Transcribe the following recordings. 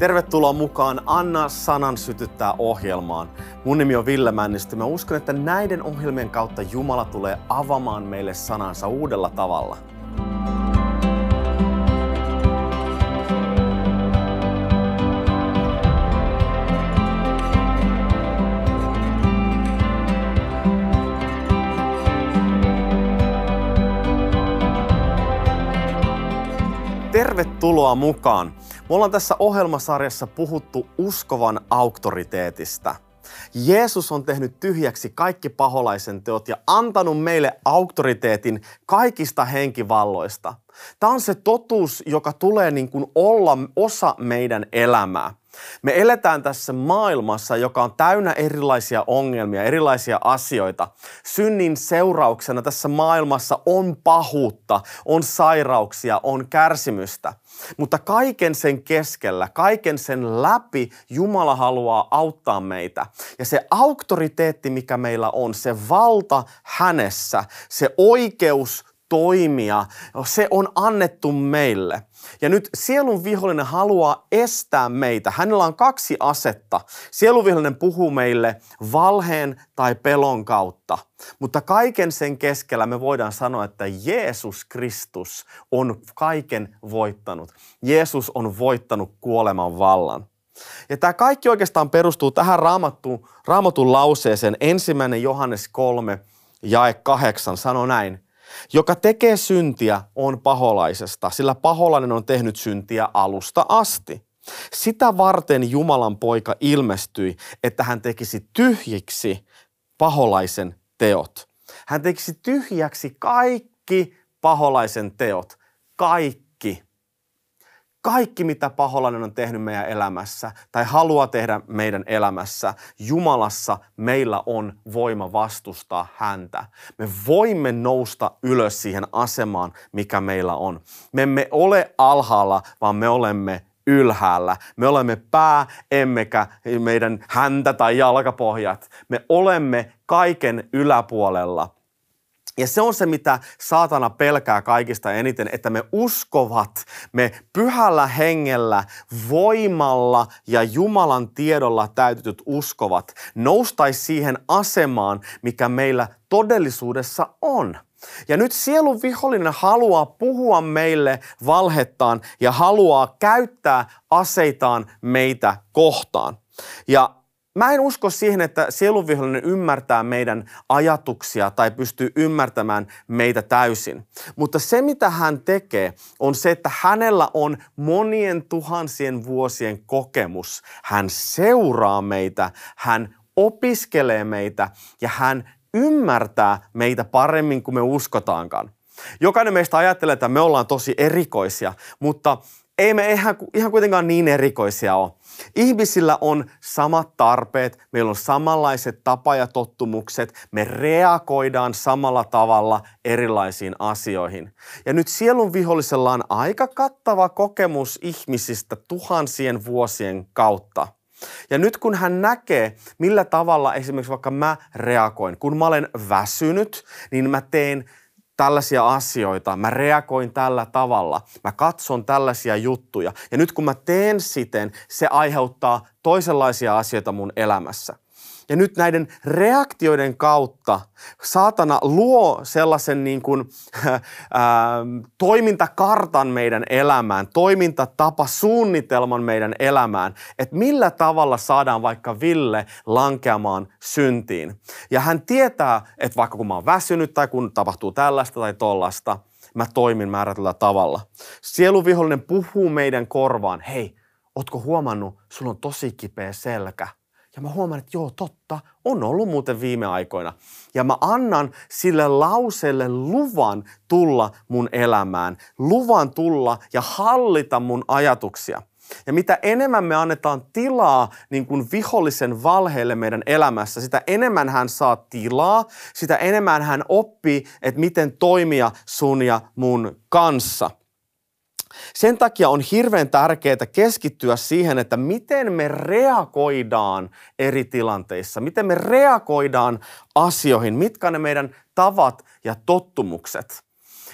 Tervetuloa mukaan Anna sanan sytyttää ohjelmaan. Mun nimi on Ville Männistö. Mä uskon, että näiden ohjelmien kautta Jumala tulee avamaan meille sanansa uudella tavalla. Tervetuloa mukaan. Me ollaan tässä ohjelmasarjassa puhuttu uskovan auktoriteetista. Jeesus on tehnyt tyhjäksi kaikki paholaisen teot ja antanut meille auktoriteetin kaikista henkivalloista. Tämä on se totuus, joka tulee niin kuin olla osa meidän elämää. Me eletään tässä maailmassa, joka on täynnä erilaisia ongelmia, erilaisia asioita. Synnin seurauksena tässä maailmassa on pahuutta, on sairauksia, on kärsimystä. Mutta kaiken sen keskellä, kaiken sen läpi Jumala haluaa auttaa meitä. Ja se auktoriteetti, mikä meillä on, se valta hänessä, se oikeus toimia, se on annettu meille. Ja nyt sielun vihollinen haluaa estää meitä. Hänellä on kaksi asetta. Sielun vihollinen puhuu meille valheen tai pelon kautta. Mutta kaiken sen keskellä me voidaan sanoa, että Jeesus Kristus on kaiken voittanut. Jeesus on voittanut kuoleman vallan. Ja tämä kaikki oikeastaan perustuu tähän raamattu, raamatun lauseeseen. Ensimmäinen Johannes 3, jae 8 sanoo näin. Joka tekee syntiä on paholaisesta, sillä paholainen on tehnyt syntiä alusta asti. Sitä varten Jumalan poika ilmestyi, että hän tekisi tyhjiksi paholaisen teot. Hän tekisi tyhjäksi kaikki paholaisen teot. Kaikki kaikki, mitä paholainen on tehnyt meidän elämässä tai haluaa tehdä meidän elämässä, Jumalassa meillä on voima vastustaa häntä. Me voimme nousta ylös siihen asemaan, mikä meillä on. Me emme ole alhaalla, vaan me olemme ylhäällä. Me olemme pää, emmekä meidän häntä tai jalkapohjat. Me olemme kaiken yläpuolella – ja se on se, mitä saatana pelkää kaikista eniten, että me uskovat, me pyhällä hengellä, voimalla ja Jumalan tiedolla täytetyt uskovat noustaisi siihen asemaan, mikä meillä todellisuudessa on. Ja nyt sielun vihollinen haluaa puhua meille valhettaan ja haluaa käyttää aseitaan meitä kohtaan. Ja Mä en usko siihen, että sielunvihollinen ymmärtää meidän ajatuksia tai pystyy ymmärtämään meitä täysin. Mutta se, mitä hän tekee, on se, että hänellä on monien tuhansien vuosien kokemus. Hän seuraa meitä, hän opiskelee meitä ja hän ymmärtää meitä paremmin kuin me uskotaankaan. Jokainen meistä ajattelee, että me ollaan tosi erikoisia, mutta ei me ihan, ihan kuitenkaan niin erikoisia ole. Ihmisillä on samat tarpeet, meillä on samanlaiset tapa ja tottumukset, me reagoidaan samalla tavalla erilaisiin asioihin. Ja nyt sielun vihollisella on aika kattava kokemus ihmisistä tuhansien vuosien kautta. Ja nyt kun hän näkee, millä tavalla esimerkiksi vaikka mä reagoin, kun mä olen väsynyt, niin mä teen tällaisia asioita, mä reagoin tällä tavalla, mä katson tällaisia juttuja. Ja nyt kun mä teen siten, se aiheuttaa toisenlaisia asioita mun elämässä. Ja nyt näiden reaktioiden kautta saatana luo sellaisen niin kuin, ää, toimintakartan meidän elämään, toimintatapa, suunnitelman meidän elämään, että millä tavalla saadaan vaikka Ville lankeamaan syntiin. Ja hän tietää, että vaikka kun mä oon väsynyt tai kun tapahtuu tällaista tai tollasta, mä toimin määrätyllä tavalla. Sieluvihollinen puhuu meidän korvaan, hei, ootko huomannut, sulla on tosi kipeä selkä – ja mä huomaan, että joo, totta, on ollut muuten viime aikoina. Ja mä annan sille lauseelle luvan tulla mun elämään, luvan tulla ja hallita mun ajatuksia. Ja mitä enemmän me annetaan tilaa niin kuin vihollisen valheelle meidän elämässä, sitä enemmän hän saa tilaa, sitä enemmän hän oppii, että miten toimia sun ja mun kanssa – sen takia on hirveän tärkeää keskittyä siihen, että miten me reagoidaan eri tilanteissa, miten me reagoidaan asioihin, mitkä ne meidän tavat ja tottumukset.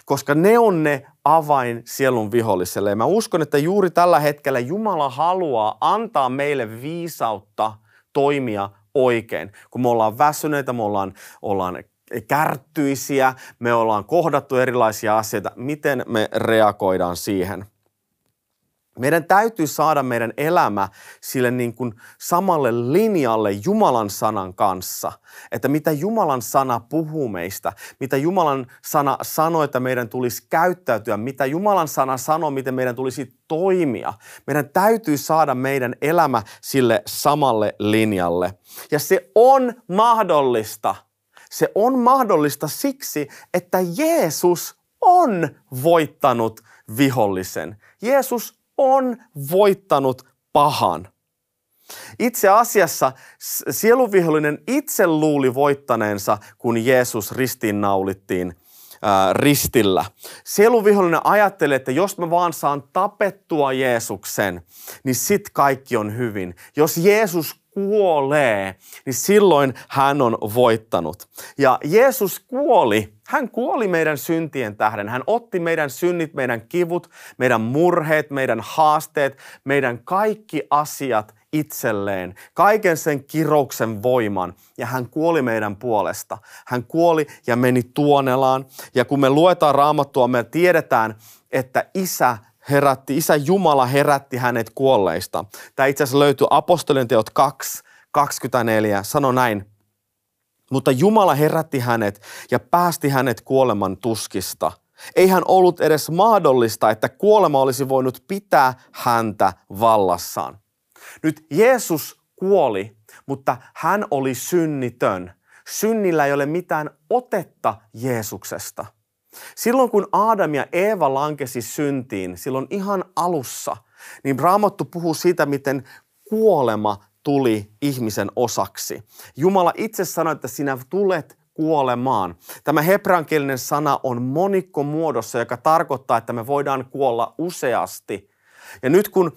Koska ne on ne avain sielun viholliselle. Ja mä uskon, että juuri tällä hetkellä Jumala haluaa antaa meille viisautta toimia oikein. Kun me ollaan väsyneitä, me ollaan, ollaan kärttyisiä, me ollaan kohdattu erilaisia asioita, miten me reagoidaan siihen – meidän täytyy saada meidän elämä sille niin kuin samalle linjalle Jumalan sanan kanssa. Että mitä Jumalan sana puhuu meistä, mitä Jumalan sana sanoo, että meidän tulisi käyttäytyä, mitä Jumalan sana sanoo, miten meidän tulisi toimia. Meidän täytyy saada meidän elämä sille samalle linjalle. Ja se on mahdollista. Se on mahdollista siksi, että Jeesus on voittanut vihollisen. Jeesus on voittanut pahan. Itse asiassa sieluvihollinen itse luuli voittaneensa, kun Jeesus ristiinnaulittiin ristillä. Sieluvihollinen ajattelee, että jos mä vaan saan tapettua Jeesuksen, niin sit kaikki on hyvin. Jos Jeesus kuolee, niin silloin hän on voittanut. Ja Jeesus kuoli, hän kuoli meidän syntien tähden. Hän otti meidän synnit, meidän kivut, meidän murheet, meidän haasteet, meidän kaikki asiat itselleen, kaiken sen kirouksen voiman, ja hän kuoli meidän puolesta. Hän kuoli ja meni tuonelaan, ja kun me luetaan raamattua, me tiedetään, että isä herätti, Isä Jumala herätti hänet kuolleista. Tämä itse asiassa löytyy apostolien teot 2, 24, sano näin. Mutta Jumala herätti hänet ja päästi hänet kuoleman tuskista. Ei hän ollut edes mahdollista, että kuolema olisi voinut pitää häntä vallassaan. Nyt Jeesus kuoli, mutta hän oli synnitön. Synnillä ei ole mitään otetta Jeesuksesta. Silloin kun Adam ja Eeva lankesi syntiin, silloin ihan alussa, niin Raamattu puhuu siitä, miten kuolema tuli ihmisen osaksi. Jumala itse sanoi, että sinä tulet kuolemaan. Tämä hebrankielinen sana on monikko muodossa, joka tarkoittaa, että me voidaan kuolla useasti. Ja nyt kun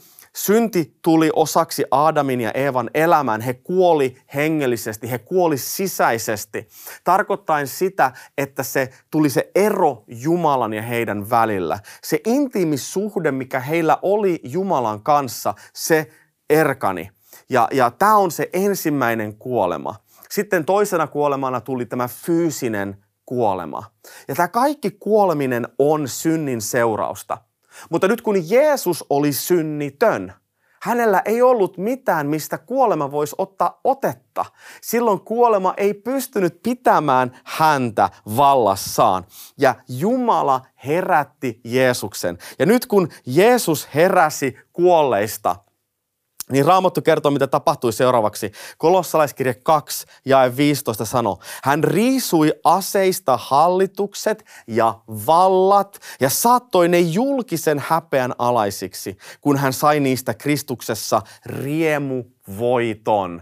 synti tuli osaksi Aadamin ja Eevan elämään. He kuoli hengellisesti, he kuoli sisäisesti. Tarkoittain sitä, että se tuli se ero Jumalan ja heidän välillä. Se intiimisuhde, mikä heillä oli Jumalan kanssa, se erkani. Ja, ja tämä on se ensimmäinen kuolema. Sitten toisena kuolemana tuli tämä fyysinen kuolema. Ja tämä kaikki kuoleminen on synnin seurausta – mutta nyt kun Jeesus oli synnitön, hänellä ei ollut mitään, mistä kuolema voisi ottaa otetta. Silloin kuolema ei pystynyt pitämään häntä vallassaan. Ja Jumala herätti Jeesuksen. Ja nyt kun Jeesus heräsi kuolleista, niin Raamattu kertoo, mitä tapahtui seuraavaksi. Kolossalaiskirja 2 ja 15 sanoo, hän riisui aseista hallitukset ja vallat ja saattoi ne julkisen häpeän alaisiksi, kun hän sai niistä Kristuksessa riemuvoiton.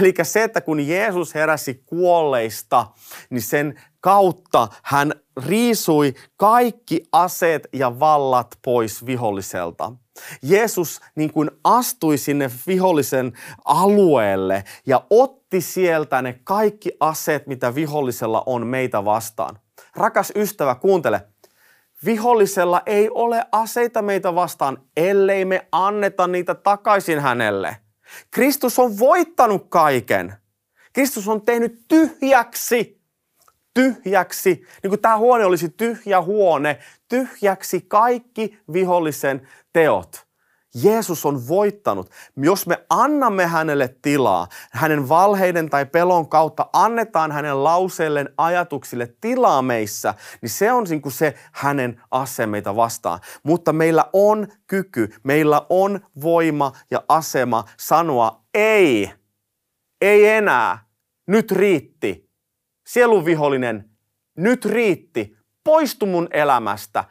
Eli se, että kun Jeesus heräsi kuolleista, niin sen kautta hän riisui kaikki aseet ja vallat pois viholliselta. Jeesus niin kuin astui sinne vihollisen alueelle ja otti sieltä ne kaikki aseet, mitä vihollisella on meitä vastaan. Rakas ystävä, kuuntele. Vihollisella ei ole aseita meitä vastaan, ellei me anneta niitä takaisin hänelle. Kristus on voittanut kaiken. Kristus on tehnyt tyhjäksi, tyhjäksi, niin kuin tämä huone olisi tyhjä huone, tyhjäksi kaikki vihollisen teot. Jeesus on voittanut. Jos me annamme hänelle tilaa, hänen valheiden tai pelon kautta annetaan hänen lauseilleen ajatuksille tilaa meissä, niin se on niin se hänen ase meitä vastaan. Mutta meillä on kyky, meillä on voima ja asema sanoa ei, ei enää, nyt riitti. Sieluvihollinen, nyt riitti, poistu mun elämästä,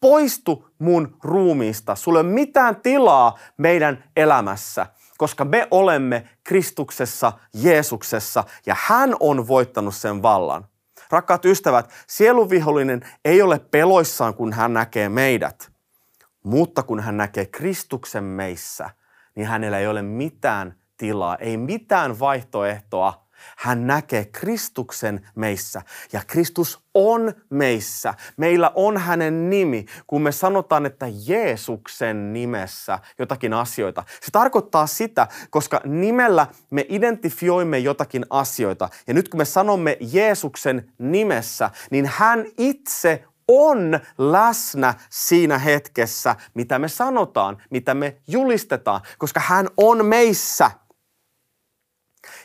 poistu mun ruumiista. Sulle ei ole mitään tilaa meidän elämässä, koska me olemme Kristuksessa, Jeesuksessa ja hän on voittanut sen vallan. Rakkaat ystävät, sieluvihollinen ei ole peloissaan, kun hän näkee meidät, mutta kun hän näkee Kristuksen meissä, niin hänellä ei ole mitään tilaa, ei mitään vaihtoehtoa Hän näkee Kristuksen meissä ja Kristus on meissä. Meillä on hänen nimi, kun me sanotaan, että Jeesuksen nimessä jotakin asioita. Se tarkoittaa sitä, koska nimellä me identifioimme jotakin asioita. Ja nyt kun me sanomme Jeesuksen nimessä, niin hän itse on läsnä siinä hetkessä, mitä me sanotaan, mitä me julistetaan, koska hän on meissä –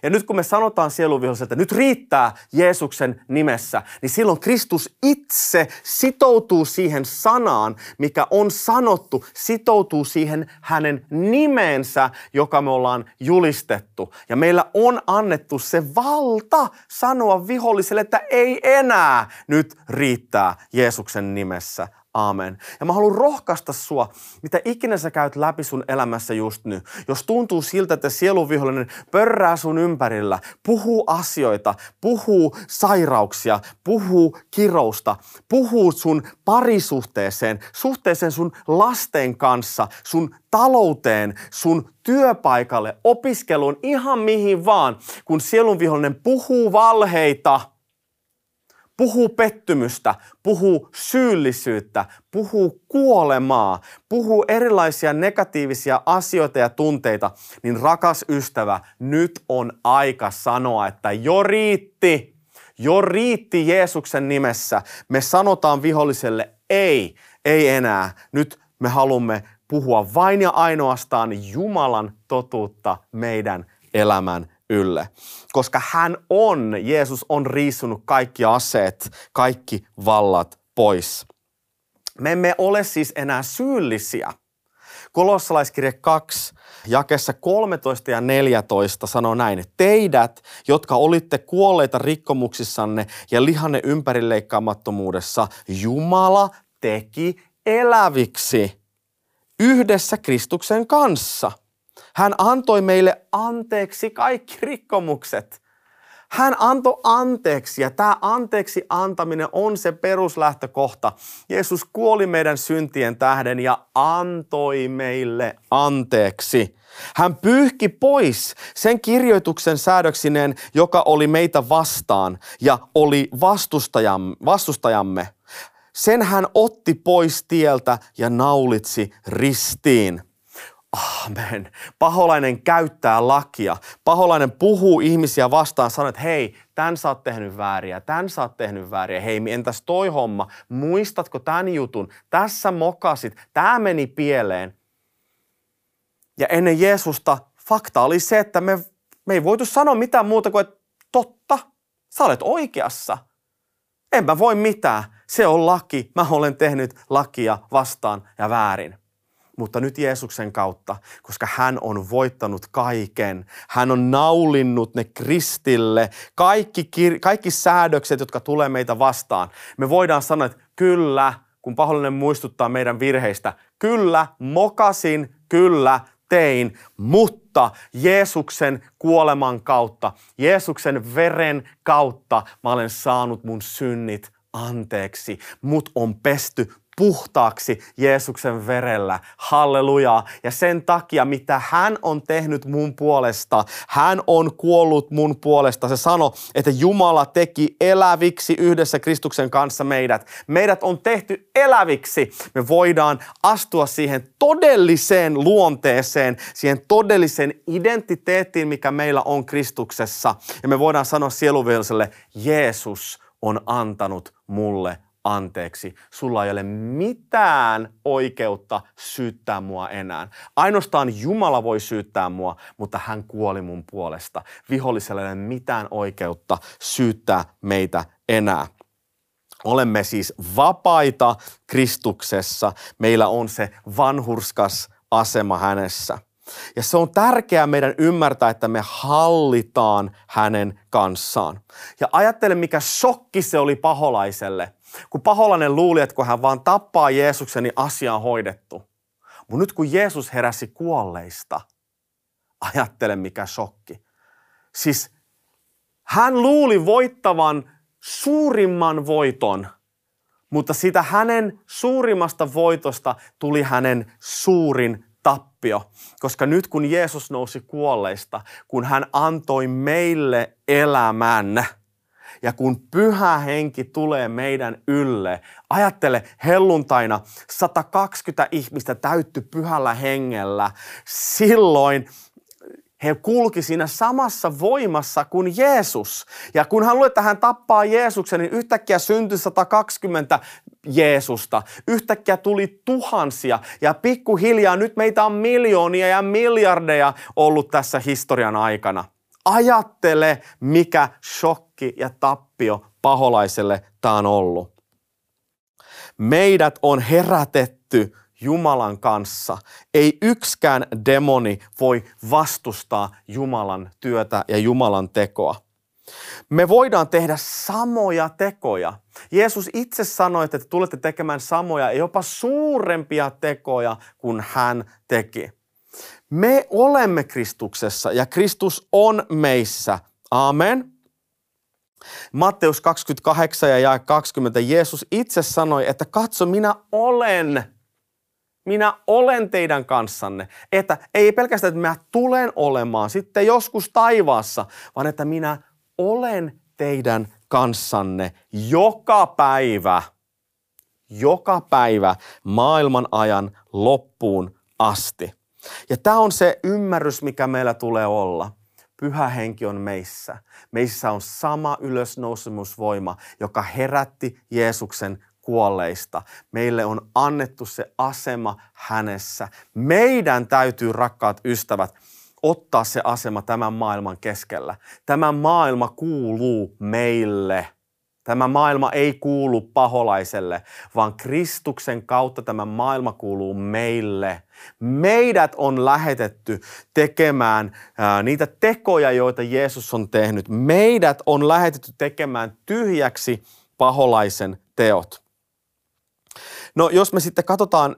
ja nyt kun me sanotaan sieluvihollisesti, että nyt riittää Jeesuksen nimessä, niin silloin Kristus itse sitoutuu siihen sanaan, mikä on sanottu, sitoutuu siihen hänen nimensä, joka me ollaan julistettu. Ja meillä on annettu se valta sanoa viholliselle, että ei enää nyt riittää Jeesuksen nimessä. Aamen. Ja mä haluan rohkaista sua, mitä ikinä sä käyt läpi sun elämässä just nyt. Jos tuntuu siltä, että sieluvihollinen pörrää sun ympärillä, puhuu asioita, puhuu sairauksia, puhuu kirousta, puhuu sun parisuhteeseen, suhteeseen sun lasten kanssa, sun talouteen, sun työpaikalle, opiskeluun, ihan mihin vaan, kun sielunvihollinen puhuu valheita – puhuu pettymystä, puhuu syyllisyyttä, puhuu kuolemaa, puhuu erilaisia negatiivisia asioita ja tunteita, niin rakas ystävä, nyt on aika sanoa, että jo riitti, jo riitti Jeesuksen nimessä. Me sanotaan viholliselle ei, ei enää. Nyt me haluamme puhua vain ja ainoastaan Jumalan totuutta meidän elämän ylle. Koska hän on, Jeesus on riisunut kaikki aseet, kaikki vallat pois. Me emme ole siis enää syyllisiä. Kolossalaiskirje 2, jakessa 13 ja 14 sanoo näin, teidät, jotka olitte kuolleita rikkomuksissanne ja lihanne ympärileikkaamattomuudessa, Jumala teki eläviksi yhdessä Kristuksen kanssa – hän antoi meille anteeksi kaikki rikkomukset. Hän antoi anteeksi ja tämä anteeksi antaminen on se peruslähtökohta. Jeesus kuoli meidän syntien tähden ja antoi meille anteeksi. Hän pyyhki pois sen kirjoituksen säädöksineen, joka oli meitä vastaan ja oli vastustajamme. vastustajamme. Sen hän otti pois tieltä ja naulitsi ristiin. Amen. Paholainen käyttää lakia. Paholainen puhuu ihmisiä vastaan, sanoo, että hei, tämän sä oot tehnyt vääriä, tämän sä oot tehnyt vääriä. Hei, entäs toi homma? Muistatko tämän jutun? Tässä mokasit, tämä meni pieleen. Ja ennen Jeesusta fakta oli se, että me, me ei voitu sanoa mitään muuta kuin, että totta, sä olet oikeassa. En mä voi mitään. Se on laki. Mä olen tehnyt lakia vastaan ja väärin mutta nyt Jeesuksen kautta, koska hän on voittanut kaiken. Hän on naulinnut ne kristille, kaikki, kir- kaikki säädökset, jotka tulee meitä vastaan. Me voidaan sanoa, että kyllä, kun pahollinen muistuttaa meidän virheistä, kyllä, mokasin, kyllä, tein, mutta Jeesuksen kuoleman kautta, Jeesuksen veren kautta mä olen saanut mun synnit anteeksi. Mut on pesty puhtaaksi Jeesuksen verellä. Halleluja. Ja sen takia, mitä hän on tehnyt mun puolesta, hän on kuollut mun puolesta. Se sano, että Jumala teki eläviksi yhdessä Kristuksen kanssa meidät. Meidät on tehty eläviksi. Me voidaan astua siihen todelliseen luonteeseen, siihen todelliseen identiteettiin, mikä meillä on Kristuksessa. Ja me voidaan sanoa sieluvilliselle, Jeesus on antanut mulle anteeksi. Sulla ei ole mitään oikeutta syyttää mua enää. Ainoastaan Jumala voi syyttää mua, mutta hän kuoli mun puolesta. Vihollisella ei ole mitään oikeutta syyttää meitä enää. Olemme siis vapaita Kristuksessa. Meillä on se vanhurskas asema hänessä. Ja se on tärkeää meidän ymmärtää, että me hallitaan hänen kanssaan. Ja ajattele, mikä shokki se oli paholaiselle, kun paholainen luuli, että kun hän vaan tappaa Jeesuksen, niin asia on hoidettu. Mutta nyt kun Jeesus heräsi kuolleista, ajattele mikä shokki. Siis hän luuli voittavan suurimman voiton, mutta siitä hänen suurimmasta voitosta tuli hänen suurin tappio, koska nyt kun Jeesus nousi kuolleista, kun hän antoi meille elämän, ja kun pyhä henki tulee meidän ylle, ajattele helluntaina 120 ihmistä täytty pyhällä hengellä, silloin he kulki siinä samassa voimassa kuin Jeesus. Ja kun hän luulee, että hän tappaa Jeesuksen, niin yhtäkkiä syntyi 120 Jeesusta. Yhtäkkiä tuli tuhansia ja pikkuhiljaa nyt meitä on miljoonia ja miljardeja ollut tässä historian aikana. Ajattele, mikä shokki ja tappio paholaiselle tämä on ollut. Meidät on herätetty Jumalan kanssa. Ei yksikään demoni voi vastustaa Jumalan työtä ja Jumalan tekoa. Me voidaan tehdä samoja tekoja. Jeesus itse sanoi, että te tulette tekemään samoja ja jopa suurempia tekoja kuin hän teki. Me olemme Kristuksessa ja Kristus on meissä. Amen. Matteus 28 ja jae 20 Jeesus itse sanoi, että katso minä olen minä olen teidän kanssanne. Että ei pelkästään, että minä tulen olemaan sitten joskus taivaassa, vaan että minä olen teidän kanssanne joka päivä, joka päivä maailman ajan loppuun asti. Ja tämä on se ymmärrys, mikä meillä tulee olla. Pyhä henki on meissä. Meissä on sama ylösnousemusvoima, joka herätti Jeesuksen kuolleista. Meille on annettu se asema hänessä. Meidän täytyy, rakkaat ystävät, ottaa se asema tämän maailman keskellä. Tämä maailma kuuluu meille. Tämä maailma ei kuulu paholaiselle, vaan Kristuksen kautta tämä maailma kuuluu meille. Meidät on lähetetty tekemään ää, niitä tekoja, joita Jeesus on tehnyt. Meidät on lähetetty tekemään tyhjäksi paholaisen teot. No jos me sitten katsotaan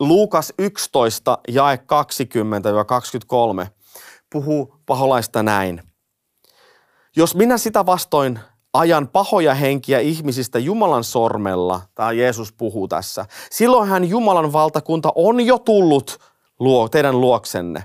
Luukas 11, jae 20-23, puhuu paholaista näin. Jos minä sitä vastoin ajan pahoja henkiä ihmisistä Jumalan sormella, tämä Jeesus puhuu tässä, silloin hän Jumalan valtakunta on jo tullut luo, teidän luoksenne.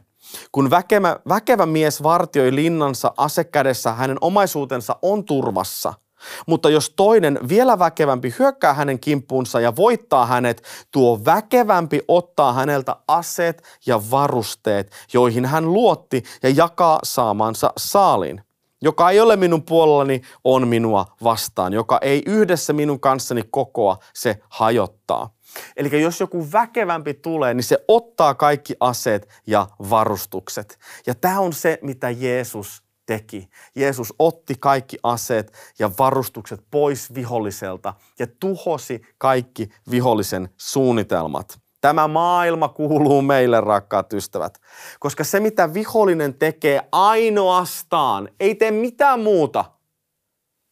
Kun väkevä, väkevä mies vartioi linnansa asekädessä, hänen omaisuutensa on turvassa – mutta jos toinen vielä väkevämpi hyökkää hänen kimppuunsa ja voittaa hänet, tuo väkevämpi ottaa häneltä aseet ja varusteet, joihin hän luotti ja jakaa saamansa saalin. Joka ei ole minun puolellani, on minua vastaan. Joka ei yhdessä minun kanssani kokoa, se hajottaa. Eli jos joku väkevämpi tulee, niin se ottaa kaikki aseet ja varustukset. Ja tämä on se, mitä Jeesus teki. Jeesus otti kaikki aseet ja varustukset pois viholliselta ja tuhosi kaikki vihollisen suunnitelmat. Tämä maailma kuuluu meille, rakkaat ystävät, koska se mitä vihollinen tekee ainoastaan, ei tee mitään muuta,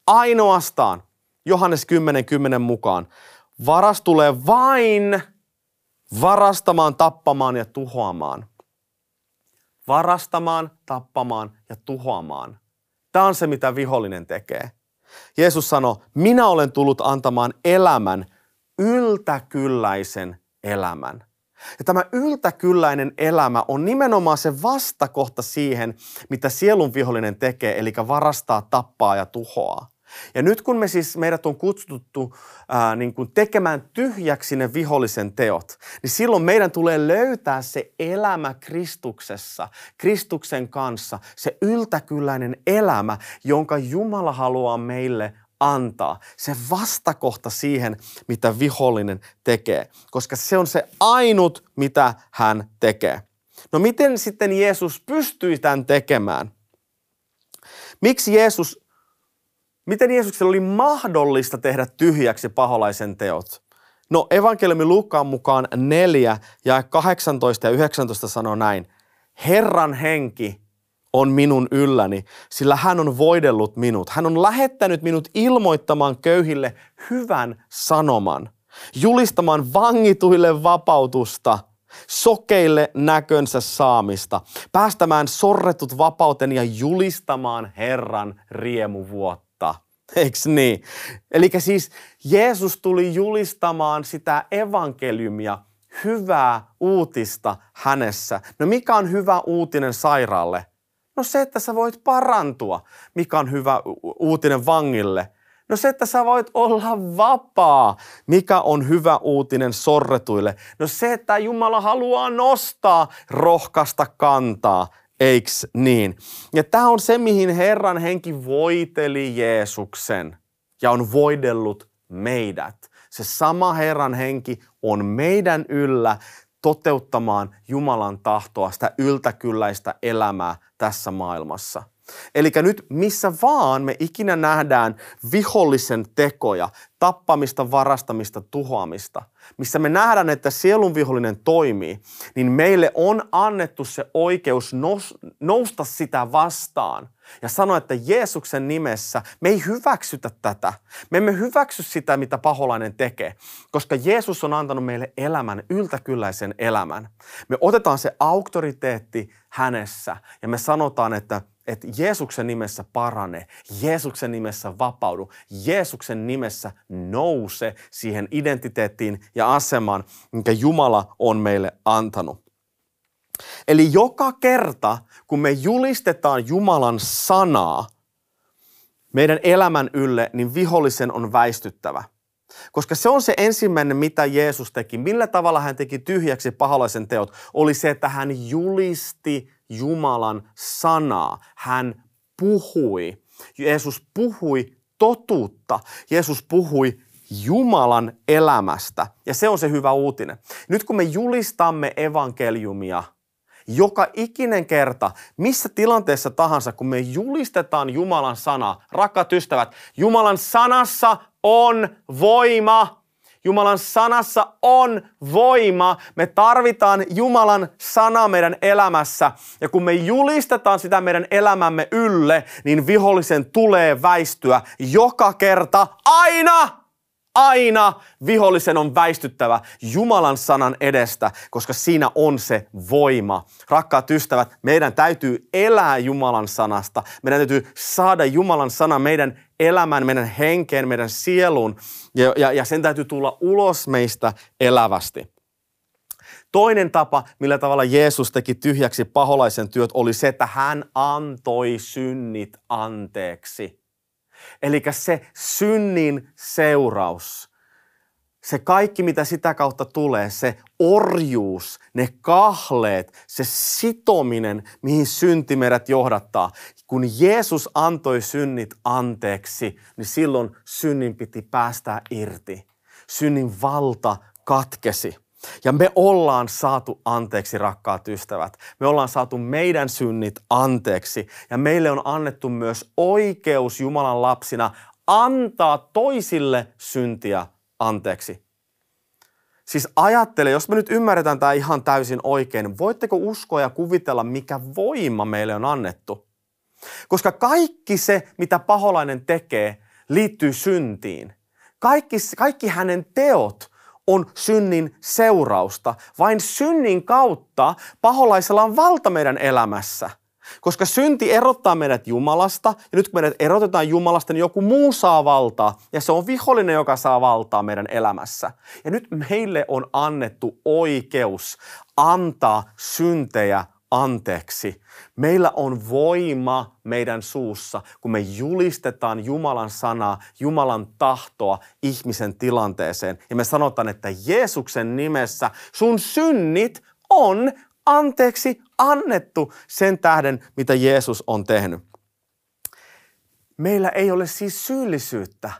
ainoastaan, Johannes 10.10 10 mukaan, varas tulee vain varastamaan, tappamaan ja tuhoamaan varastamaan, tappamaan ja tuhoamaan. Tämä on se, mitä vihollinen tekee. Jeesus sanoi, minä olen tullut antamaan elämän, yltäkylläisen elämän. Ja tämä yltäkylläinen elämä on nimenomaan se vastakohta siihen, mitä sielun vihollinen tekee, eli varastaa, tappaa ja tuhoaa. Ja nyt kun me siis, meidät on kutsuttu ää, niin kuin tekemään tyhjäksi ne vihollisen teot, niin silloin meidän tulee löytää se elämä Kristuksessa, Kristuksen kanssa, se yltäkylläinen elämä, jonka Jumala haluaa meille antaa. Se vastakohta siihen, mitä vihollinen tekee, koska se on se ainut, mitä hän tekee. No miten sitten Jeesus pystyi tämän tekemään? Miksi Jeesus Miten Jeesuksella oli mahdollista tehdä tyhjäksi paholaisen teot? No evankeliumi Luukkaan mukaan 4 ja 18 ja 19 sanoo näin. Herran henki on minun ylläni, sillä hän on voidellut minut. Hän on lähettänyt minut ilmoittamaan köyhille hyvän sanoman, julistamaan vangituille vapautusta, sokeille näkönsä saamista, päästämään sorretut vapauten ja julistamaan Herran riemuvuotta. Eikö niin? Eli siis Jeesus tuli julistamaan sitä evankeliumia, hyvää uutista hänessä. No mikä on hyvä uutinen sairaalle? No se, että sä voit parantua. Mikä on hyvä uutinen vangille? No se, että sä voit olla vapaa. Mikä on hyvä uutinen sorretuille? No se, että Jumala haluaa nostaa, rohkasta kantaa. Eiks niin? Ja tämä on se, mihin Herran henki voiteli Jeesuksen ja on voidellut meidät. Se sama Herran henki on meidän yllä toteuttamaan Jumalan tahtoa, sitä yltäkylläistä elämää tässä maailmassa. Eli nyt missä vaan me ikinä nähdään vihollisen tekoja, tappamista, varastamista, tuhoamista, missä me nähdään, että sielun vihollinen toimii, niin meille on annettu se oikeus nousta sitä vastaan ja sanoa, että Jeesuksen nimessä me ei hyväksytä tätä. Me emme hyväksy sitä, mitä paholainen tekee, koska Jeesus on antanut meille elämän, yltäkylläisen elämän. Me otetaan se auktoriteetti hänessä ja me sanotaan, että että Jeesuksen nimessä parane, Jeesuksen nimessä vapaudu, Jeesuksen nimessä nouse siihen identiteettiin ja asemaan, minkä Jumala on meille antanut. Eli joka kerta, kun me julistetaan Jumalan sanaa meidän elämän ylle, niin vihollisen on väistyttävä. Koska se on se ensimmäinen, mitä Jeesus teki. Millä tavalla hän teki tyhjäksi paholaisen teot, oli se, että hän julisti Jumalan sanaa. Hän puhui. Jeesus puhui totuutta. Jeesus puhui Jumalan elämästä. Ja se on se hyvä uutinen. Nyt kun me julistamme evankeliumia, joka ikinen kerta, missä tilanteessa tahansa, kun me julistetaan Jumalan sana, rakkaat ystävät, Jumalan sanassa on voima. Jumalan sanassa on voima. Me tarvitaan Jumalan sana meidän elämässä. Ja kun me julistetaan sitä meidän elämämme ylle, niin vihollisen tulee väistyä joka kerta aina aina vihollisen on väistyttävä Jumalan sanan edestä, koska siinä on se voima. Rakkaat ystävät, meidän täytyy elää Jumalan sanasta. Meidän täytyy saada Jumalan sana meidän elämään, meidän henkeen, meidän sieluun ja, ja, ja sen täytyy tulla ulos meistä elävästi. Toinen tapa, millä tavalla Jeesus teki tyhjäksi paholaisen työt, oli se, että hän antoi synnit anteeksi. Eli se synnin seuraus, se kaikki, mitä sitä kautta tulee, se orjuus, ne kahleet, se sitominen, mihin synti meidät johdattaa. Kun Jeesus antoi synnit anteeksi, niin silloin synnin piti päästää irti. Synnin valta katkesi. Ja me ollaan saatu anteeksi, rakkaat ystävät. Me ollaan saatu meidän synnit anteeksi. Ja meille on annettu myös oikeus Jumalan lapsina antaa toisille syntiä anteeksi. Siis ajattele, jos me nyt ymmärretään tämä ihan täysin oikein, voitteko uskoa ja kuvitella, mikä voima meille on annettu? Koska kaikki se, mitä paholainen tekee, liittyy syntiin. Kaikki, kaikki hänen teot on synnin seurausta. Vain synnin kautta paholaisella on valta meidän elämässä. Koska synti erottaa meidät Jumalasta, ja nyt kun meidät erotetaan Jumalasta, niin joku muu saa valtaa, ja se on vihollinen, joka saa valtaa meidän elämässä. Ja nyt meille on annettu oikeus antaa syntejä anteeksi. Meillä on voima meidän suussa, kun me julistetaan Jumalan sanaa, Jumalan tahtoa ihmisen tilanteeseen. Ja me sanotaan, että Jeesuksen nimessä sun synnit on anteeksi annettu sen tähden, mitä Jeesus on tehnyt. Meillä ei ole siis syyllisyyttä.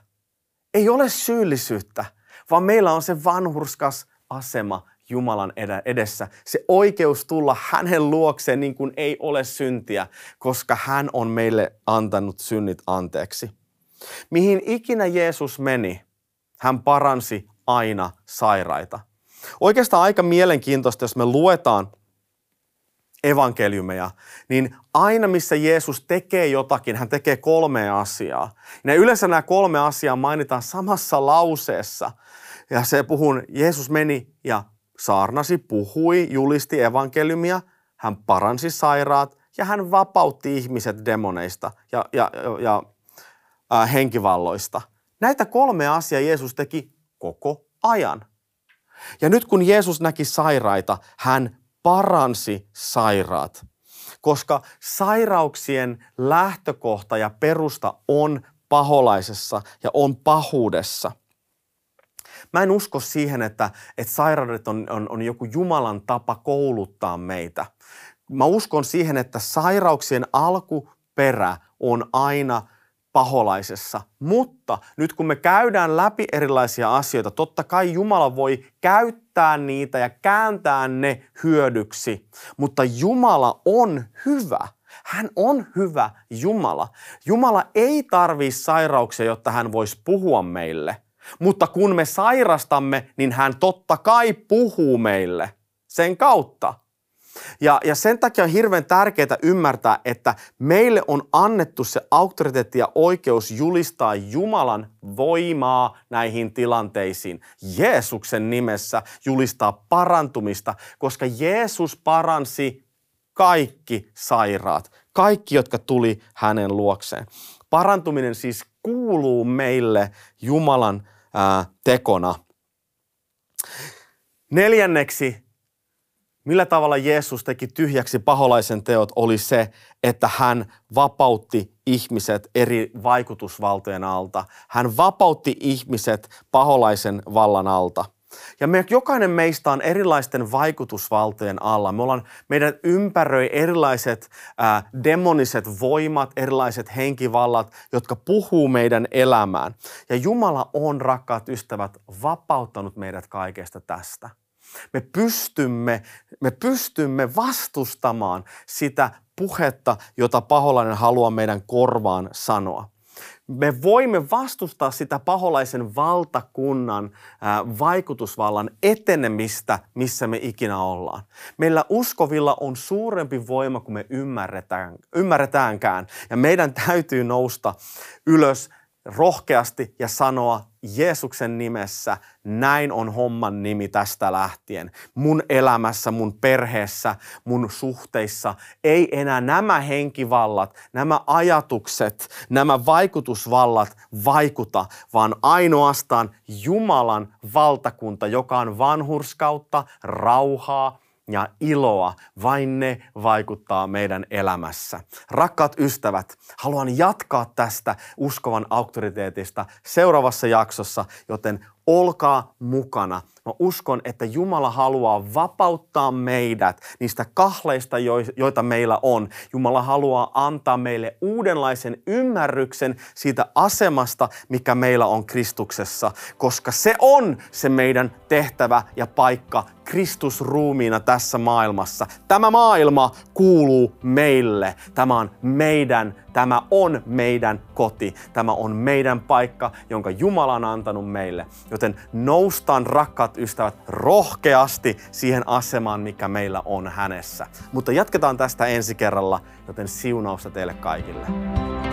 Ei ole syyllisyyttä, vaan meillä on se vanhurskas asema Jumalan edessä. Se oikeus tulla hänen luokseen niin kuin ei ole syntiä, koska hän on meille antanut synnit anteeksi. Mihin ikinä Jeesus meni, hän paransi aina sairaita. Oikeastaan aika mielenkiintoista, jos me luetaan evankeliumeja, niin aina missä Jeesus tekee jotakin, hän tekee kolme asiaa. Ja yleensä nämä kolme asiaa mainitaan samassa lauseessa. Ja se puhuu, Jeesus meni ja saarnasi, puhui, julisti evankeliumia, hän paransi sairaat ja hän vapautti ihmiset demoneista ja, ja, ja äh, henkivalloista. Näitä kolme asiaa Jeesus teki koko ajan. Ja nyt kun Jeesus näki sairaita, hän paransi sairaat. Koska sairauksien lähtökohta ja perusta on paholaisessa ja on pahuudessa. Mä en usko siihen, että, että sairaudet on, on, on joku Jumalan tapa kouluttaa meitä. Mä uskon siihen, että sairauksien alkuperä on aina paholaisessa. Mutta nyt kun me käydään läpi erilaisia asioita, totta kai Jumala voi käyttää niitä ja kääntää ne hyödyksi. Mutta Jumala on hyvä. Hän on hyvä Jumala. Jumala ei tarvii sairauksia, jotta hän voisi puhua meille. Mutta kun me sairastamme, niin hän totta kai puhuu meille sen kautta. Ja, ja sen takia on hirveän tärkeää ymmärtää, että meille on annettu se auktoriteetti ja oikeus julistaa Jumalan voimaa näihin tilanteisiin. Jeesuksen nimessä julistaa parantumista, koska Jeesus paransi kaikki sairaat, kaikki, jotka tuli hänen luokseen. Parantuminen siis kuuluu meille Jumalan ää, tekona. Neljänneksi, millä tavalla Jeesus teki tyhjäksi paholaisen teot, oli se, että hän vapautti ihmiset eri vaikutusvaltojen alta. Hän vapautti ihmiset paholaisen vallan alta. Ja me, jokainen meistä on erilaisten vaikutusvaltojen alla. Me ollaan, meidän ympäröi erilaiset ää, demoniset voimat, erilaiset henkivallat, jotka puhuu meidän elämään. Ja Jumala on, rakkaat ystävät, vapauttanut meidät kaikesta tästä. Me pystymme, me pystymme vastustamaan sitä puhetta, jota paholainen haluaa meidän korvaan sanoa me voimme vastustaa sitä paholaisen valtakunnan vaikutusvallan etenemistä, missä me ikinä ollaan. Meillä uskovilla on suurempi voima kuin me ymmärretään, ymmärretäänkään. Ja meidän täytyy nousta ylös rohkeasti ja sanoa Jeesuksen nimessä, näin on homman nimi tästä lähtien. Mun elämässä, mun perheessä, mun suhteissa ei enää nämä henkivallat, nämä ajatukset, nämä vaikutusvallat vaikuta, vaan ainoastaan Jumalan valtakunta, joka on vanhurskautta, rauhaa, ja iloa, vain ne vaikuttaa meidän elämässä. Rakkaat ystävät, haluan jatkaa tästä uskovan auktoriteetista seuraavassa jaksossa, joten olkaa mukana. Mä uskon, että Jumala haluaa vapauttaa meidät niistä kahleista, joita meillä on. Jumala haluaa antaa meille uudenlaisen ymmärryksen siitä asemasta, mikä meillä on Kristuksessa, koska se on se meidän tehtävä ja paikka Kristusruumiina tässä maailmassa. Tämä maailma kuuluu meille. Tämä on meidän, tämä on meidän koti. Tämä on meidän paikka, jonka Jumala on antanut meille. Joten noustaan rakkaat ystävät rohkeasti siihen asemaan, mikä meillä on hänessä. Mutta jatketaan tästä ensi kerralla, joten siunausta teille kaikille.